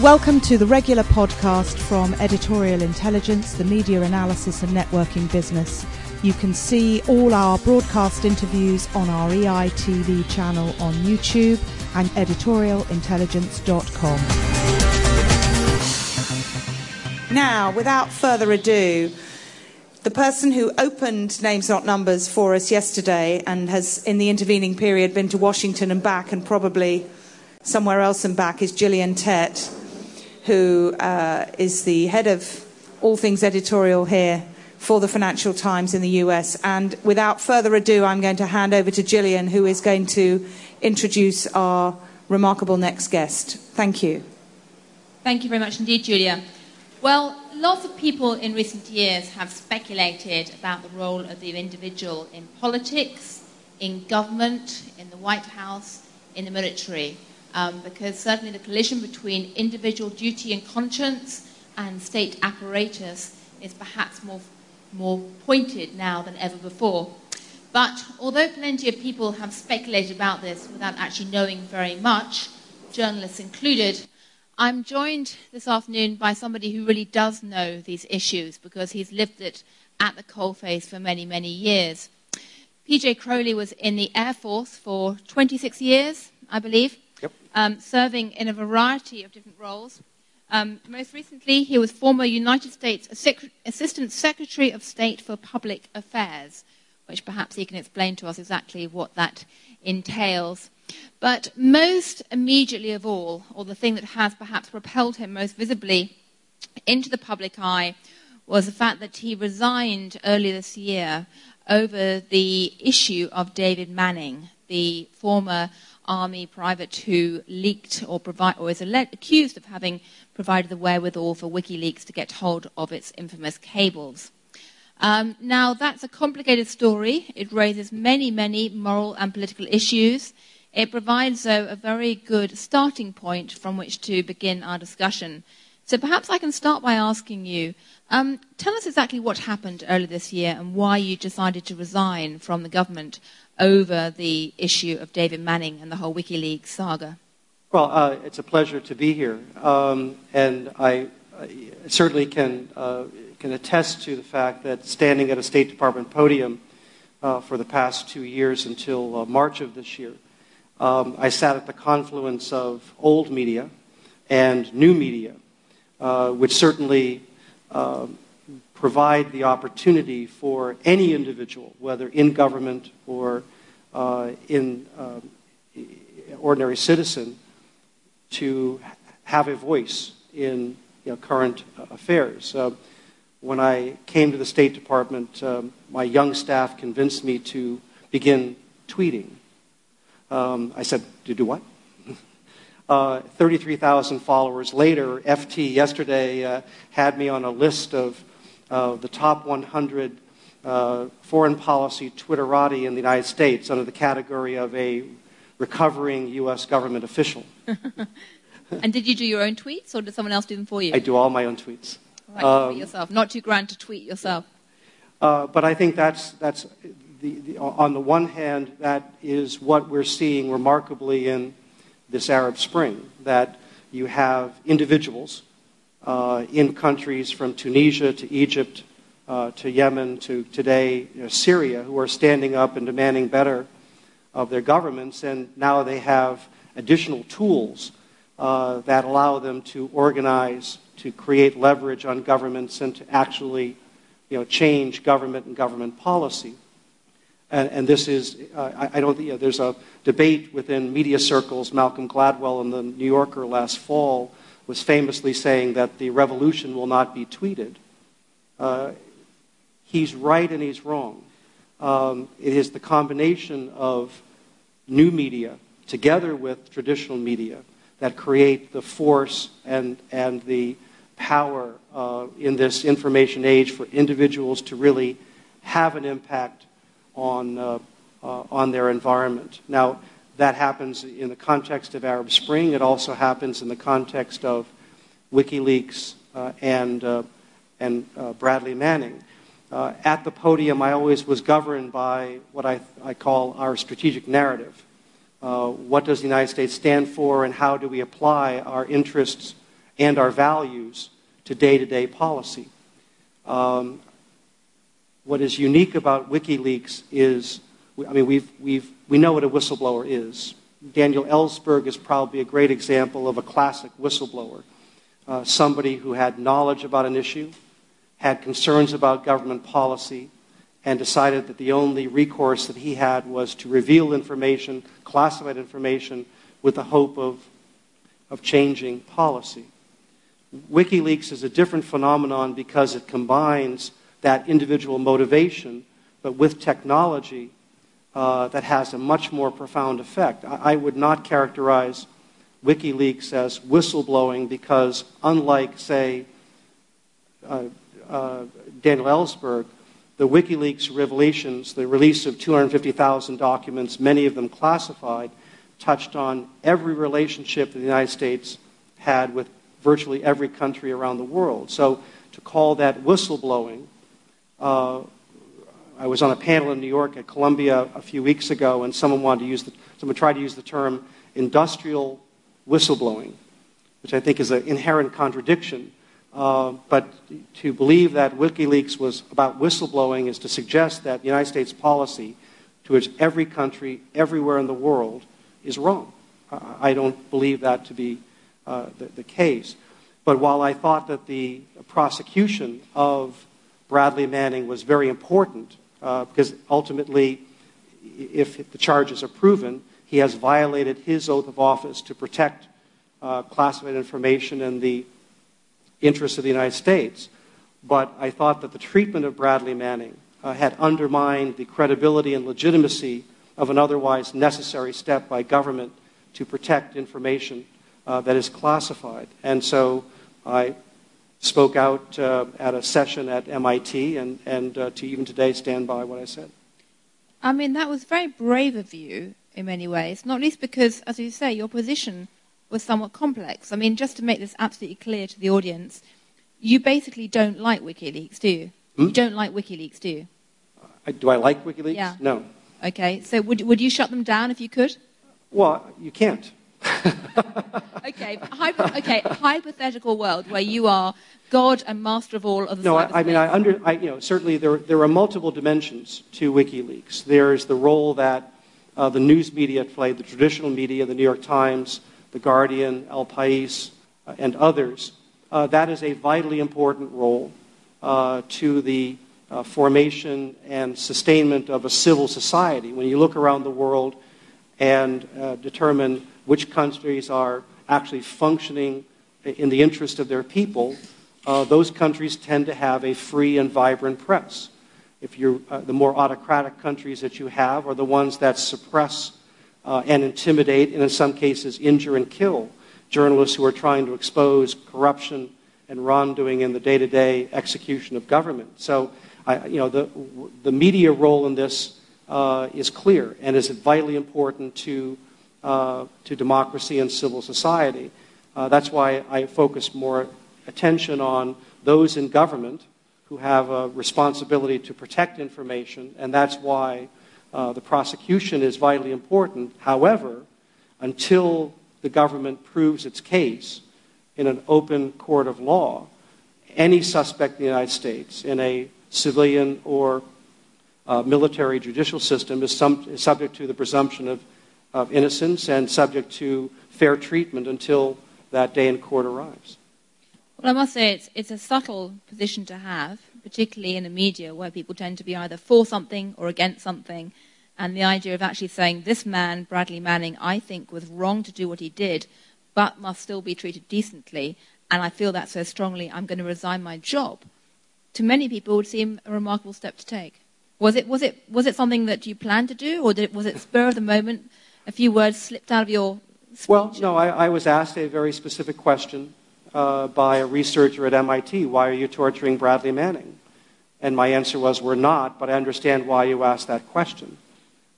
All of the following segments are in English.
Welcome to the regular podcast from Editorial Intelligence, the media analysis and networking business. You can see all our broadcast interviews on our EITV channel on YouTube and editorialintelligence.com. Now, without further ado, the person who opened Names Not Numbers for us yesterday and has, in the intervening period, been to Washington and back and probably somewhere else and back is Gillian Tett who uh, is the head of all things editorial here for the Financial Times in the US. And without further ado, I'm going to hand over to Gillian, who is going to introduce our remarkable next guest. Thank you. Thank you very much indeed, Julia. Well, lots of people in recent years have speculated about the role of the individual in politics, in government, in the White House, in the military um, because certainly the collision between individual duty and conscience and state apparatus is perhaps more, more pointed now than ever before. But although plenty of people have speculated about this without actually knowing very much, journalists included, I'm joined this afternoon by somebody who really does know these issues because he's lived it at the coalface for many, many years. PJ Crowley was in the Air Force for 26 years, I believe um, serving in a variety of different roles. Um, most recently, he was former United States Assistant Secretary of State for Public Affairs, which perhaps he can explain to us exactly what that entails. But most immediately of all, or the thing that has perhaps propelled him most visibly into the public eye, was the fact that he resigned earlier this year over the issue of David Manning, the former army private who leaked or, provide, or is accused of having provided the wherewithal for WikiLeaks to get hold of its infamous cables. Um, now, that's a complicated story. It raises many, many moral and political issues. It provides, though, a very good starting point from which to begin our discussion. So perhaps I can start by asking you um, tell us exactly what happened earlier this year and why you decided to resign from the government over the issue of David Manning and the whole WikiLeaks saga. Well, uh, it's a pleasure to be here, um, and I, I, certainly can uh, can attest to the fact that standing at a State Department podium uh, for the past two years until uh, March of this year, um, I sat at the confluence of old media and new media, uh, which certainly um, provide the opportunity for any individual, whether in government or uh, in uh, ordinary citizen, to have a voice in you know, current affairs. When I came to the State Department, um, my young staff convinced me to begin tweeting. Um, I said, to do what? Uh, 33,000 followers later, FT yesterday uh, had me on a list of uh, the top 100 uh, foreign policy Twitterati in the United States under the category of a recovering U.S. government official. and did you do your own tweets, or did someone else do them for you? I do all my own tweets. Right, um, yourself. Not too grand to tweet yourself. Uh, but I think that's, that's the, the, on the one hand, that is what we're seeing remarkably in this Arab Spring, that you have individuals uh, in countries from Tunisia to Egypt uh, to Yemen to today you know, Syria who are standing up and demanding better of their governments, and now they have additional tools uh, that allow them to organize, to create leverage on governments, and to actually you know, change government and government policy. And, and this is, uh, I, I, don't you know, there's a debate within media circles. Malcolm Gladwell in the New Yorker last fall was famously saying that the revolution will not be tweeted. Uh, he's right and he's wrong. Um, it is the combination of new media together with traditional media that create the force and, and the power uh, in this information age for individuals to really have an impact on, uh, uh, on their environment. Now, that happens in the context of Arab Spring. It also happens in the context of WikiLeaks uh, and, uh, and Bradley Manning. At the podium, I always was governed by what I, I call our strategic narrative. Uh, what does the United States stand for, and how do we apply our interests and our values to day to day policy? Um, what is unique about WikiLeaks is, I mean, we've, we've, we know what a whistleblower is. Daniel Ellsberg is probably a great example of a classic whistleblower. Uh, somebody who had knowledge about an issue, had concerns about government policy, and decided that the only recourse that he had was to reveal information, classified information, with the hope of, of changing policy. WikiLeaks is a different phenomenon because it combines that individual motivation, but with technology uh, that has a much more profound effect. I, I, would not characterize WikiLeaks as whistleblowing because, unlike, say, uh, uh, Daniel Ellsberg, the WikiLeaks revelations, the release of 250,000 documents, many of them classified, touched on every relationship that the United States had with virtually every country around the world. So to call that whistleblowing uh, I was on a panel in New York at Columbia a few weeks ago, and someone wanted to use the, someone tried to use the term industrial whistleblowing, which I think is an inherent contradiction. Uh, but to believe that WikiLeaks was about whistleblowing is to suggest that the United States policy towards every country, everywhere in the world, is wrong. I don't believe that to be the, the case. But while I thought that the prosecution of Bradley Manning was very important uh, because ultimately, if the charges are proven, he has violated his oath of office to protect uh, classified information and the interests of the United States. But I thought that the treatment of Bradley Manning uh, had undermined the credibility and legitimacy of an otherwise necessary step by government to protect information uh, that is classified. And so I spoke out uh, at a session at MIT and, and uh, to even today stand by what I said. I mean, that was very brave of you in many ways, not least because, as you say, your position was somewhat complex. I mean, just to make this absolutely clear to the audience, you basically don't like WikiLeaks, do you? Hmm? You don't like WikiLeaks, do you? Uh, do I like WikiLeaks? Yeah. No. Okay, so would, would you shut them down if you could? Well, you can't. okay, hypo- okay, hypothetical world where you are God and master of all of the No, I, I, mean, I under, I, you know, certainly there, there are multiple dimensions to WikiLeaks. There's the role that uh, the news media played, the traditional media, the New York Times, the Guardian, El País, uh, and others. Uh, that is a vitally important role uh, to the uh, formation and sustainment of a civil society. When you look around the world and uh, determine which countries are actually functioning in the interest of their people, uh, those countries tend to have a free and vibrant press. If you're, uh, the more autocratic countries that you have are the ones that suppress uh, and intimidate, and in some cases injure and kill journalists who are trying to expose corruption and wrongdoing in the day-to-day execution of government. So, I, you know, the, the media role in this uh, is clear and is vitally important to to democracy and civil society. Uh, that's why I focus more attention on those in government who have a responsibility to protect information, and that's why uh, the prosecution is vitally important. However, until the government proves its case in an open court of law, any suspect in the United States in a civilian or uh, military judicial system is, some, is subject to the presumption of of innocence and subject to fair treatment until that day in court arrives. Well, I must say it's, it's a subtle position to have, particularly in the media where people tend to be either for something or against something. And the idea of actually saying, this man, Bradley Manning, I think was wrong to do what he did, but must still be treated decently. And I feel that so strongly, I'm going to resign my job. To many people, it would seem a remarkable step to take. Was it, was it, was it something that you planned to do, or did, was it spur of the moment? A few words slipped out of your speech? Well, no, I, I was asked a very specific question uh, by a researcher at MIT Why are you torturing Bradley Manning? And my answer was, We're not, but I understand why you asked that question.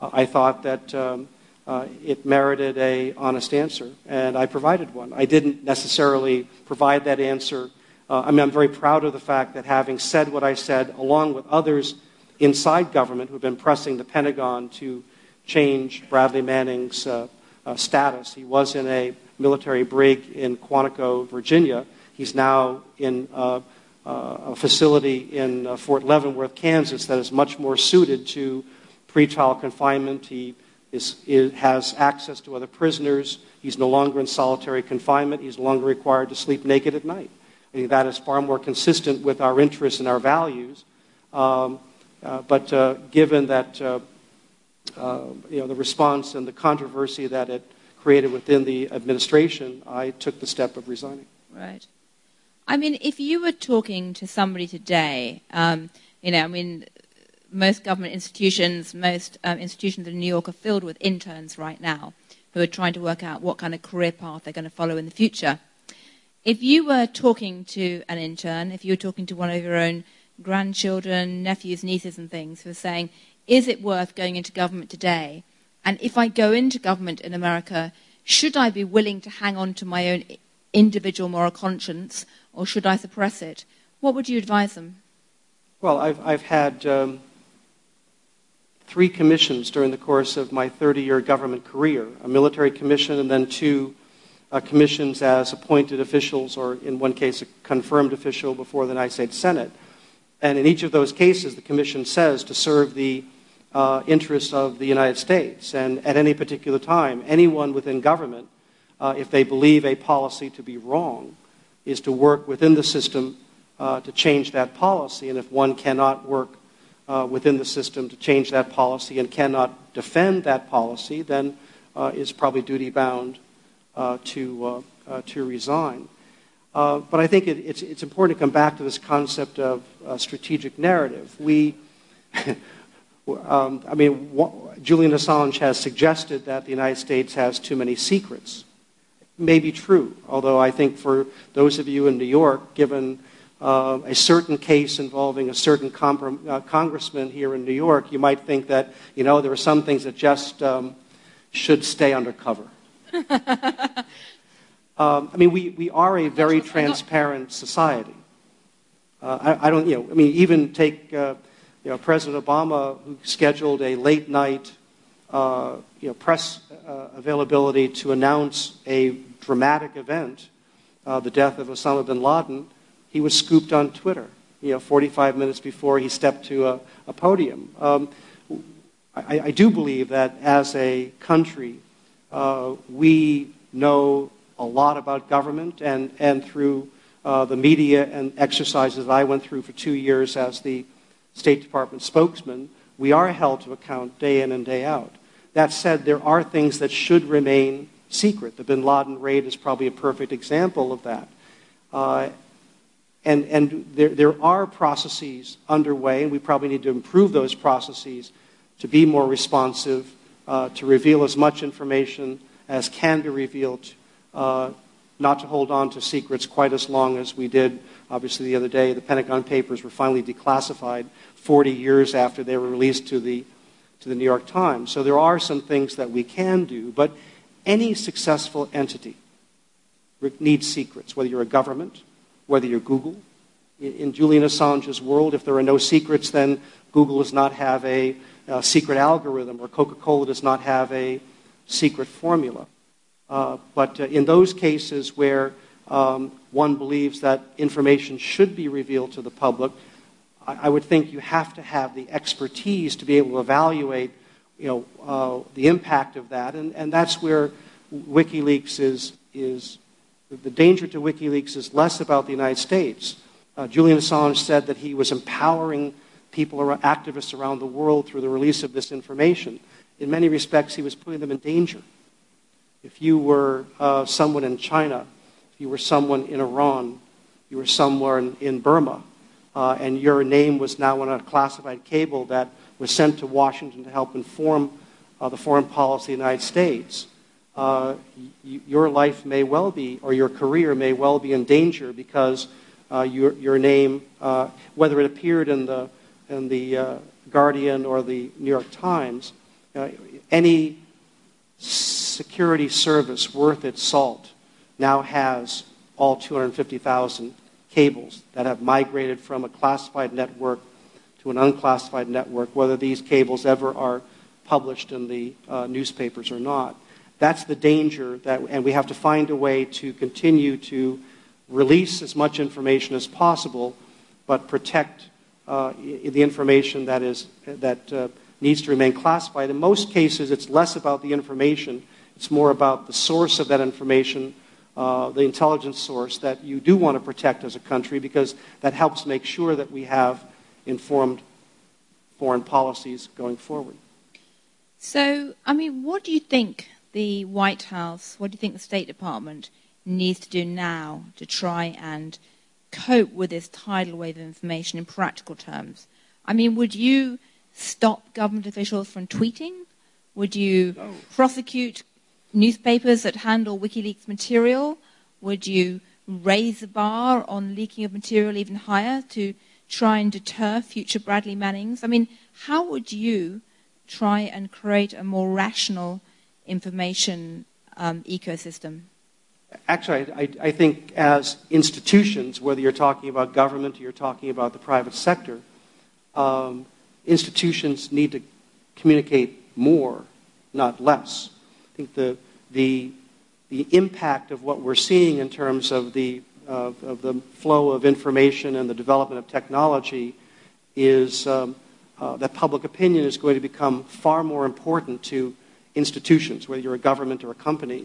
Uh, I thought that um, uh, it merited a honest answer, and I provided one. I didn't necessarily provide that answer. Uh, I mean, I'm very proud of the fact that having said what I said, along with others inside government who have been pressing the Pentagon to change Bradley Manning's uh, uh, status. He was in a military brig in Quantico, Virginia. He's now in uh, uh, a facility in uh, Fort Leavenworth, Kansas, that is much more suited to pretrial confinement. He is, is, has access to other prisoners. He's no longer in solitary confinement. He's no longer required to sleep naked at night. I think that is far more consistent with our interests and our values. Um, uh, but given that you know, the response and the controversy that it created within the administration, I took the step of resigning. Right. I mean, if you were talking to somebody today, um, you know, I mean, most government institutions, most um, institutions in New York are filled with interns right now who are trying to work out what kind of career path they're going to follow in the future. If you were talking to an intern, if you were talking to one of your own grandchildren, nephews, nieces, and things who are saying, is it worth going into government today? And if I go into government in America, should I be willing to hang on to my own individual moral conscience or should I suppress it? What would you advise them? Well, I've, I've had um, three commissions during the course of my 30 year government career a military commission and then two uh, commissions as appointed officials, or in one case, a confirmed official before the United States Senate. And in each of those cases, the commission says to serve the uh, interests of the United States. And at any particular time, anyone within government, uh, if they believe a policy to be wrong, is to work within the system uh, to change that policy. And if one cannot work uh, within the system to change that policy and cannot defend that policy, then uh, is probably duty bound uh, to, to resign. but I think it, it's, it's, important to come back to this concept of strategic narrative. We Um, I mean, what, Julian Assange has suggested that the United States has too many secrets. May be true, although I think for those of you in New York, given uh, a certain case involving a certain comprom- uh, congressman here in New York, you might think that, you know, there are some things that just um, should stay undercover. um, I mean, we, we are a very transparent society. Uh, I, I, don't, you know, I mean, even take uh, you know, President Obama, who scheduled a late night uh, you know, press uh, availability to announce a dramatic event, uh, the death of Osama bin Laden, he was scooped on Twitter, you know, 45 minutes before he stepped to a, a podium. Um, I, I, do believe that as a country, uh, we know a lot about government, and, and through uh, the media and exercises that I went through for two years as the State Department spokesman, we are held to account day in and day out. That said, there are things that should remain secret. The bin Laden raid is probably a perfect example of that. Uh, and and there, there are processes underway, and we probably need to improve those processes to be more responsive, uh, to reveal as much information as can be revealed, uh, not to hold on to secrets quite as long as we did, obviously, the other day. The Pentagon Papers were finally declassified 40 years after they were released to the, to the New York Times. So there are some things that we can do, but any successful entity needs secrets, whether you're a government, whether you're Google. In, Julian Assange's world, if there are no secrets, then Google does not have a, a secret algorithm, or Coca Cola does not have a secret formula. Uh, but uh, in those cases where one believes that information should be revealed to the public, I would think you have to have the expertise to be able to evaluate you know, uh, the impact of that. And, and that's where WikiLeaks is, is the danger to WikiLeaks is less about the United States. Uh, Julian Assange said that he was empowering people, activists around the world through the release of this information. In many respects, he was putting them in danger. If you were uh, someone in China, you were someone in Iran, you were somewhere in, in Burma, uh, and your name was now on a classified cable that was sent to Washington to help inform uh, the foreign policy of the United States, uh, y- your life may well be, or your career may well be in danger because uh, your, your name, uh, whether it appeared in the, in the uh, Guardian or the New York Times, any security service worth its salt now has all 250,000 cables that have migrated from a classified network to an unclassified network, whether these cables ever are published in the uh, newspapers or not. that's the danger, that, and we have to find a way to continue to release as much information as possible, but protect uh, the information that, is, that uh, needs to remain classified. In most cases, it's less about the information, it's more about the source of that information, uh, the intelligence source that you do want to protect as a country because that helps make sure that we have informed foreign policies going forward. So, I mean, what do you think the White House, what do you think the State Department needs to do now to try and cope with this tidal wave of information in practical terms? I mean, would you stop government officials from tweeting? Would you no. prosecute newspapers that handle WikiLeaks material? Would you raise the bar on leaking of material even higher to try and deter future Bradley Mannings? I mean, how would you try and create a more rational information um, ecosystem? Actually, I, I, think as institutions, whether you're talking about government or you're talking about the private sector, um, institutions need to communicate more, not less. I think the, the, the impact of what we're seeing in terms of the, of, of the flow of information and the development of technology is um, uh, that public opinion is going to become far more important to institutions, whether you're a government or a company,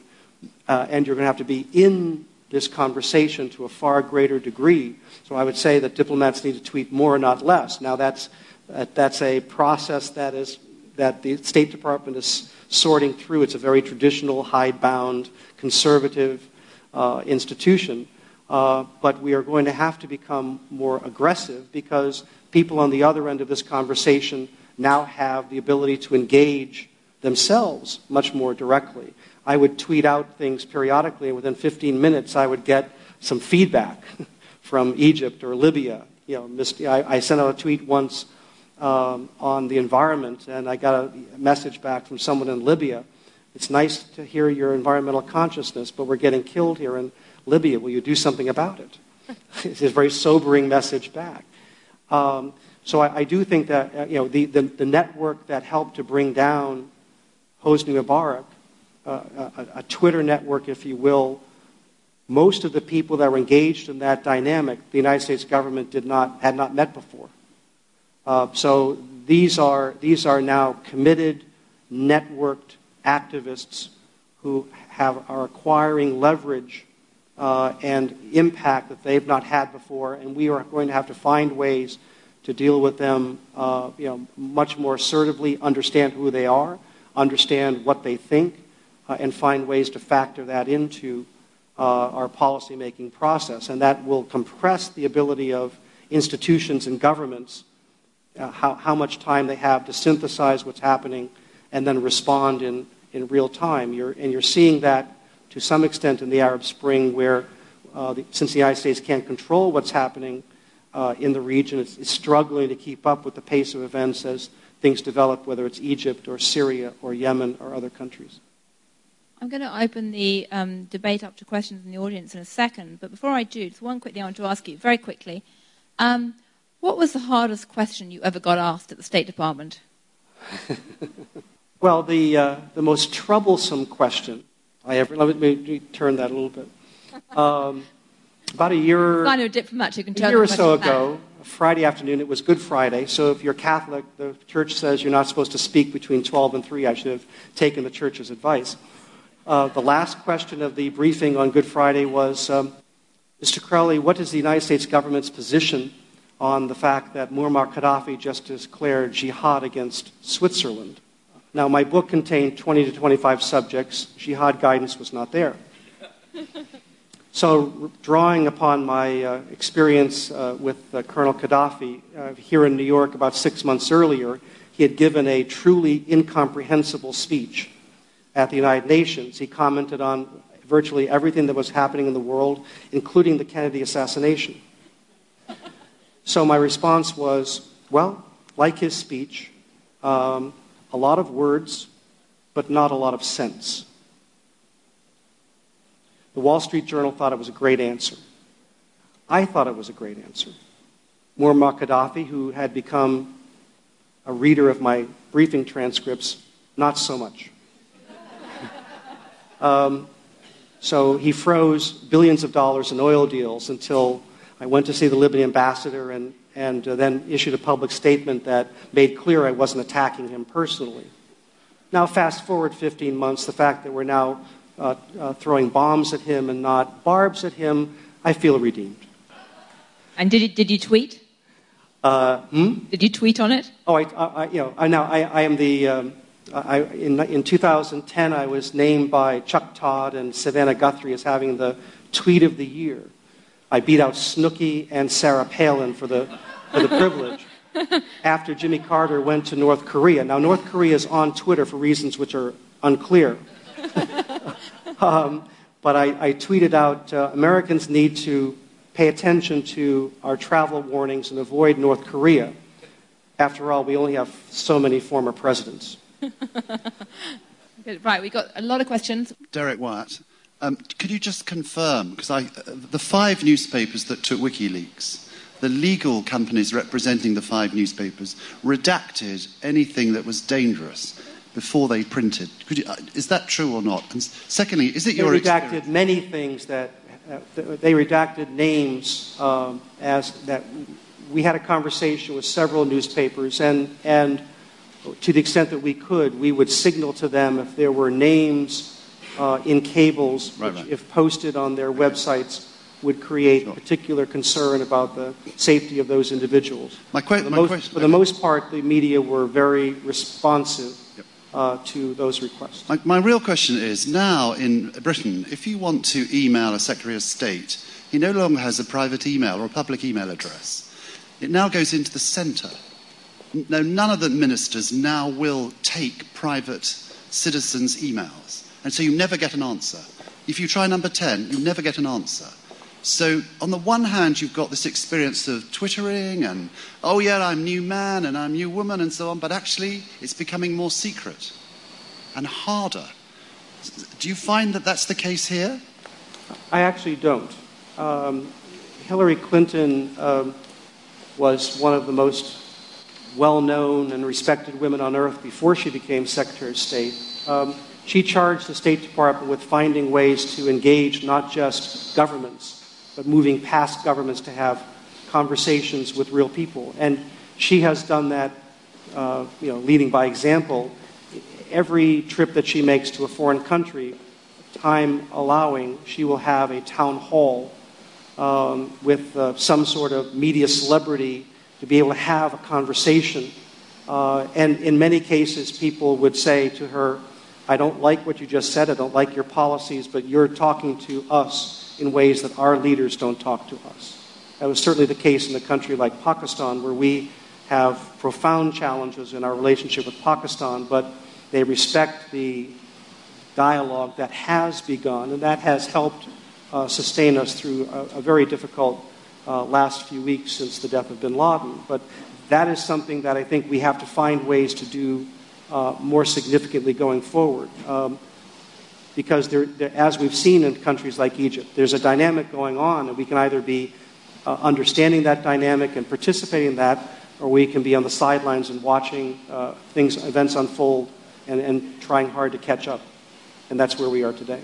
uh, and you're going to have to be in this conversation to a far greater degree. So I would say that diplomats need to tweet more, not less. Now that's that's a process that is that the State Department is sorting through. It's a very traditional, hidebound, conservative uh, institution. Uh, but we are going to have to become more aggressive because people on the other end of this conversation now have the ability to engage themselves much more directly. I would tweet out things periodically, and within 15 minutes, I would get some feedback from Egypt or Libya. You know, I, I sent out a tweet once um, on the environment, and I got a message back from someone in Libya. It's nice to hear your environmental consciousness, but we're getting killed here in Libya. Will you do something about it? it's a very sobering message back. Um, so I, I, do think that uh, you know the, the, the, network that helped to bring down Hosni Mubarak, uh, a, a Twitter network, if you will, most of the people that were engaged in that dynamic, the United States government did not had not met before. Uh, so these are, these are now committed, networked activists who have, are acquiring leverage uh, and impact that they've not had before, and we are going to have to find ways to deal with them uh, you know, much more assertively, understand who they are, understand what they think, uh, and find ways to factor that into uh, our policymaking process. And that will compress the ability of institutions and governments uh, how, how much time they have to synthesize what's happening and then respond in, in real time. You're, and you're seeing that to some extent in the Arab Spring, where uh, the, since the United States can't control what's happening uh, in the region, it's, it's, struggling to keep up with the pace of events as things develop, whether it's Egypt or Syria or Yemen or other countries. I'm going to open the um, debate up to questions in the audience in a second, but before I do, just one quick thing I want to ask you very quickly. Um, what was the hardest question you ever got asked at the State Department? well, the, uh, the most troublesome question I ever. Let me turn that a little bit. Um, about a year, diplomat, you can a year or so ago, Friday afternoon, it was Good Friday. So if you're Catholic, the church says you're not supposed to speak between 12 and 3. I should have taken the church's advice. Uh, the last question of the briefing on Good Friday was um, Mr. Crowley, what is the United States government's position on the fact that Muammar Gaddafi just declared jihad against Switzerland. Now, my book contained 20 to 25 subjects. Jihad guidance was not there. So, drawing upon my uh, experience uh, with uh, Colonel Gaddafi uh, here in New York about six months earlier, he had given a truly incomprehensible speech at the United Nations. He commented on virtually everything that was happening in the world, including the Kennedy assassination. So my response was, well, like his speech, um, a lot of words, but not a lot of sense. The Wall Street Journal thought it was a great answer. I thought it was a great answer. Muammar Gaddafi, who had become a reader of my briefing transcripts, not so much. Um, so he froze billions of dollars in oil deals until I went to see the Libyan ambassador and, and uh, then issued a public statement that made clear I wasn't attacking him personally. Now, fast forward 15 months, the fact that we're now uh, uh, throwing bombs at him and not barbs at him, I feel redeemed. And did you, did you tweet? Uh, hmm? Did you tweet on it? Oh, I, I you know, I, now I, I am the. Um, I, in, in 2010, I was named by Chuck Todd and Savannah Guthrie as having the tweet of the year. I beat out Snooki and Sarah Palin for the, for the privilege after Jimmy Carter went to North Korea. Now, North Korea is on Twitter for reasons which are unclear. um, but I, I, tweeted out uh, Americans need to pay attention to our travel warnings and avoid North Korea. After all, we only have so many former presidents. right, we got a lot of questions. Derek Wyatt, um, could you just confirm, because uh, the five newspapers that took WikiLeaks, the legal companies representing the five newspapers redacted anything that was dangerous before they printed. You, uh, is that true or not? And secondly, is it they your redacted experience? many things that uh, they redacted names um, as that we had a conversation with several newspapers and and to the extent that we could, we would signal to them if there were names uh, in cables, right, which, right. if posted on their websites, would create sure. particular concern about the safety of those individuals. My, que- for, the my most, question, for the most part, the media were very responsive yep. uh, to those requests. My, my real question is now in Britain, if you want to email a Secretary of State, he no longer has a private email or a public email address. It now goes into the centre. No, none of the ministers now will take private citizens' emails. And so you never get an answer. If you try number 10, you never get an answer. So, on the one hand, you've got this experience of twittering and, oh, yeah, I'm new man and I'm new woman and so on, but actually, it's becoming more secret and harder. Do you find that that's the case here? I actually don't. Um, Hillary Clinton um, was one of the most well known and respected women on earth before she became Secretary of State. Um, she charged the State Department with finding ways to engage not just governments, but moving past governments to have conversations with real people. And she has done that, uh, you know, leading by example. Every trip that she makes to a foreign country, time allowing, she will have a town hall um, with uh, some sort of media celebrity to be able to have a conversation. Uh, and in many cases, people would say to her, I don't like what you just said, I don't like your policies, but you're talking to us in ways that our leaders don't talk to us. That was certainly the case in a country like Pakistan, where we have profound challenges in our relationship with Pakistan, but they respect the dialogue that has begun, and that has helped uh, sustain us through a, a very difficult uh, last few weeks since the death of bin Laden. But that is something that I think we have to find ways to do uh, more significantly going forward. Um, because there, there, as we've seen in countries like Egypt, there's a dynamic going on, and we can either be uh, understanding that dynamic and participating in that, or we can be on the sidelines and watching uh, things, events unfold, and, and trying hard to catch up. And that's where we are today.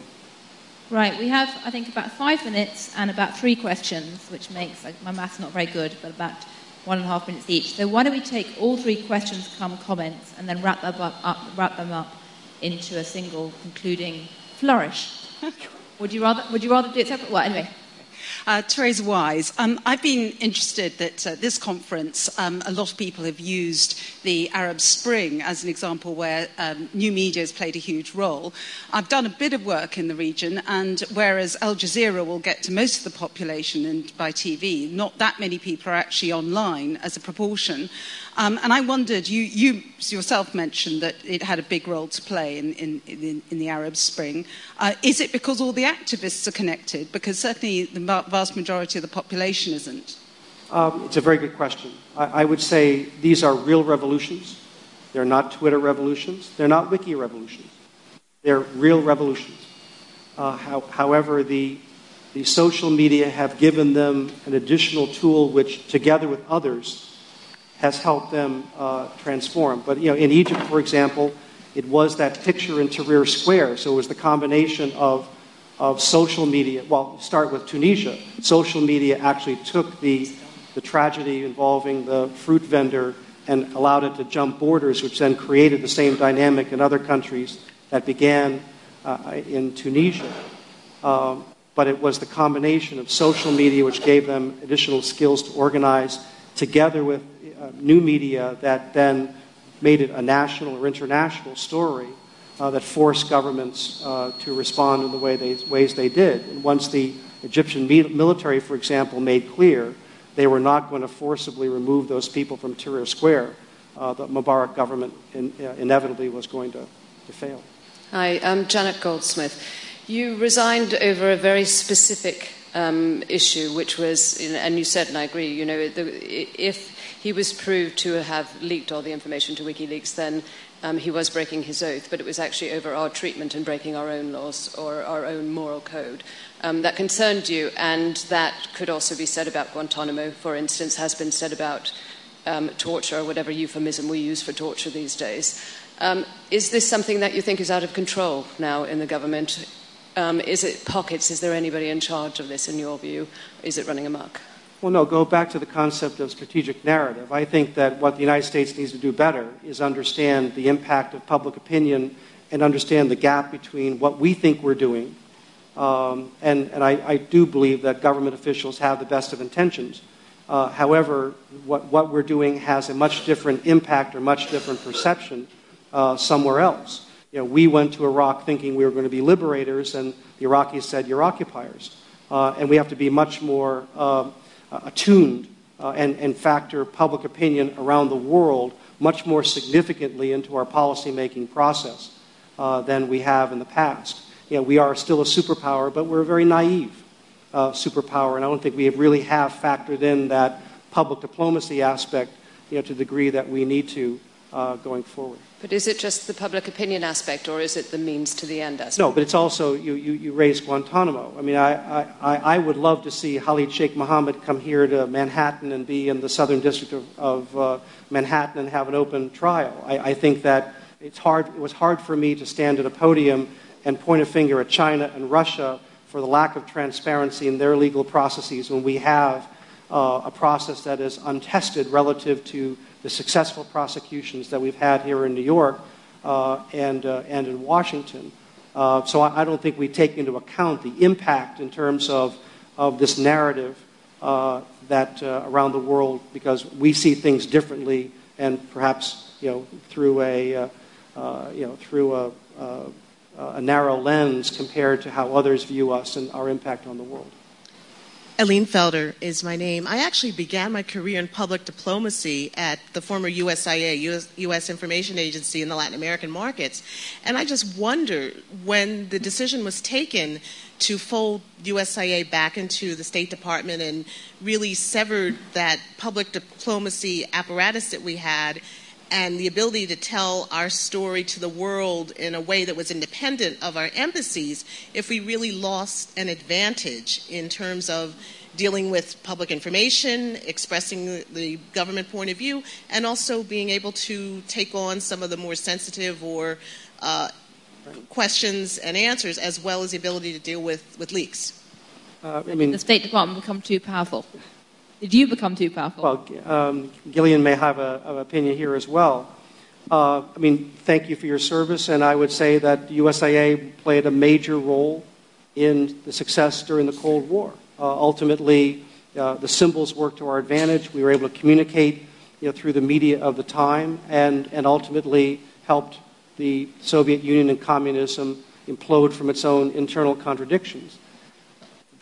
Right, we have, I think, about five minutes and about three questions, which makes like, my math's not very good, but about one and a half minutes each. So why don't we take all three questions, come comments, and then wrap them up, up, wrap them up into a single concluding flourish. would you rather? Would you rather do it separate? Well, anyway. Uh, Theresa Wise, um, I've been interested that uh, this conference, um, a lot of people have used the Arab Spring as an example where um, new media has played a huge role. I've done a bit of work in the region, and whereas Al Jazeera will get to most of the population and by TV, not that many people are actually online as a proportion. Um, and I wondered, you, you, yourself mentioned that it had a big role to play in, in, in, in the Arab Spring. Uh, is it because all the activists are connected? Because certainly the vast majority of the population isn't. Um, it's a very good question. I, I, would say these are real revolutions. They're not Twitter revolutions. They're not wiki revolutions. They're real revolutions. Uh, how, however, the, the social media have given them an additional tool which, together with others, has helped them uh, transform. But you know, in Egypt, for example, it was that picture in Tahrir Square. So it was the combination of, of social media. Well, start with Tunisia. Social media actually took the, the tragedy involving the fruit vendor and allowed it to jump borders, which then created the same dynamic in other countries that began uh, in Tunisia. Um, but it was the combination of social media, which gave them additional skills to organize, together with uh, new media that then made it a national or international story uh, that forced governments uh, to respond in the way they, ways they did. And once the Egyptian military, for example, made clear they were not going to forcibly remove those people from Tahrir Square, uh, the Mubarak government in, uh, inevitably was going to, to fail. Hi, I'm Janet Goldsmith. You resigned over a very specific um, issue, which was, and you said, and I agree, you know, if he was proved to have leaked all the information to WikiLeaks, then um, he was breaking his oath, but it was actually over our treatment and breaking our own laws or our own moral code. Um, that concerned you, and that could also be said about Guantanamo, for instance, has been said about um, torture, or whatever euphemism we use for torture these days. Um, is this something that you think is out of control now in the government? Um, is it pockets? Is there anybody in charge of this in your view? Is it running amok? Well, no, go back to the concept of strategic narrative. I think that what the United States needs to do better is understand the impact of public opinion and understand the gap between what we think we're doing. Um, and and I, I, do believe that government officials have the best of intentions. Uh, however, what, what we're doing has a much different impact or much different perception uh, somewhere else. You know, we went to Iraq thinking we were going to be liberators, and the Iraqis said, You're occupiers. Uh, and we have to be much more uh, attuned uh, and, and factor public opinion around the world much more significantly into our policymaking process uh, than we have in the past. You know, we are still a superpower, but we're a very naive uh, superpower, and I don't think we really have factored in that public diplomacy aspect you know, to the degree that we need to uh, going forward. But is it just the public opinion aspect, or is it the means to the end aspect? No, but it's also, you, you, you raised Guantanamo. I mean, I, I, I would love to see Khalid Sheikh Mohammed come here to Manhattan and be in the Southern District of, of uh, Manhattan and have an open trial. I, I think that it's hard, it was hard for me to stand at a podium and point a finger at China and Russia for the lack of transparency in their legal processes when we have uh, a process that is untested relative to the successful prosecutions that we've had here in New York uh, and, uh, and in Washington. Uh, so I, I, don't think we take into account the impact in terms of, of this narrative uh, that uh, around the world because we see things differently and perhaps you know through a uh, you know through a, a narrow lens compared to how others view us and our impact on the world. Eileen Felder is my name. I actually began my career in public diplomacy at the former USIA, US, US, Information Agency in the Latin American markets. And I just wonder when the decision was taken to fold USIA back into the State Department and really severed that public diplomacy apparatus that we had and the ability to tell our story to the world in a way that was independent of our embassies if we really lost an advantage in terms of dealing with public information, expressing the government point of view, and also being able to take on some of the more sensitive or uh, questions and answers, as well as the ability to deal with, with leaks. Uh, I mean, the State Department become too powerful. Did you become too powerful? Well, um, Gillian may have an opinion here as well. Uh, I mean, thank you for your service, and I would say that USIA played a major role in the success during the Cold War. Uh, ultimately, uh, the symbols worked to our advantage. We were able to communicate you know, through the media of the time, and, and ultimately helped the Soviet Union and communism implode from its own internal contradictions.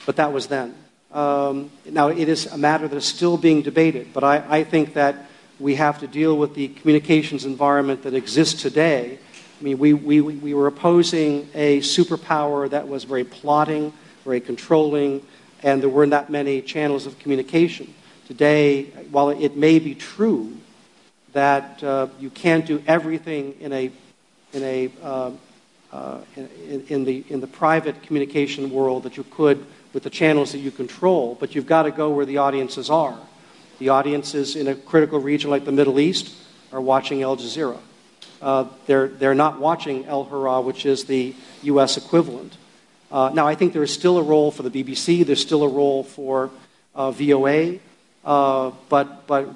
But that was then. Um, now, it is a matter that is still being debated, but I, I, think that we have to deal with the communications environment that exists today. I mean, we, we, we were opposing a superpower that was very plotting, very controlling, and there weren't that many channels of communication. Today, while it may be true that uh, you can't do everything in a, in, a, uh, uh, in, in, the, in the private communication world that you could with the channels that you control, but you've got to go where the audiences are. The audiences in a critical region like the Middle East are watching Al Jazeera. uh, they're, they're not watching Alhurra, which is the U.S. equivalent. Uh, now, I think there is still a role for the BBC, there's still a role for uh, VOA, uh, but, but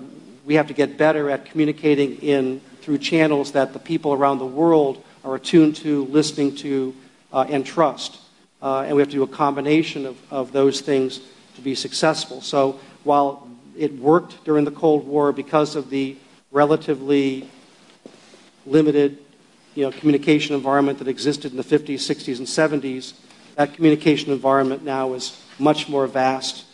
we have to get better at communicating in through channels that the people around the world are attuned to, listening to, uh, and trust. Uh, and we have to do a combination of, of those things to be successful. So while it worked during the Cold War because of the relatively limited you know, communication environment that existed in the 50s, 60s, and 70s, that communication environment now is much more vast.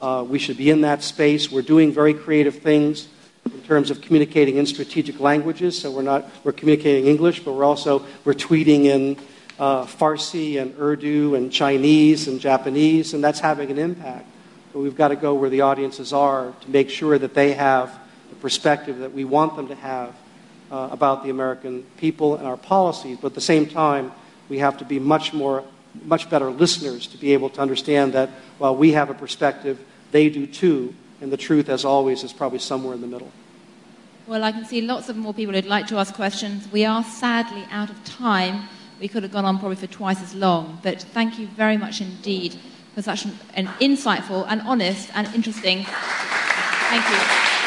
Uh, we should be in that space. We're doing very creative things in terms of communicating in strategic languages. So we're not we're communicating English, but we're also we're tweeting in uh, Farsi and Urdu and Chinese and Japanese, and that's having an impact. But we've got to go where the audiences are to make sure that they have the perspective that we want them to have uh, about the American people and our policies. But at the same time, we have to be much more, much better listeners to be able to understand that while we have a perspective, they do too, and the truth, as always, is probably somewhere in the middle. Well, I can see lots of more people who'd like to ask questions. We are sadly out of time. We could have gone on probably for twice as long, but thank you very much indeed for such an, insightful and honest and interesting. Thank you.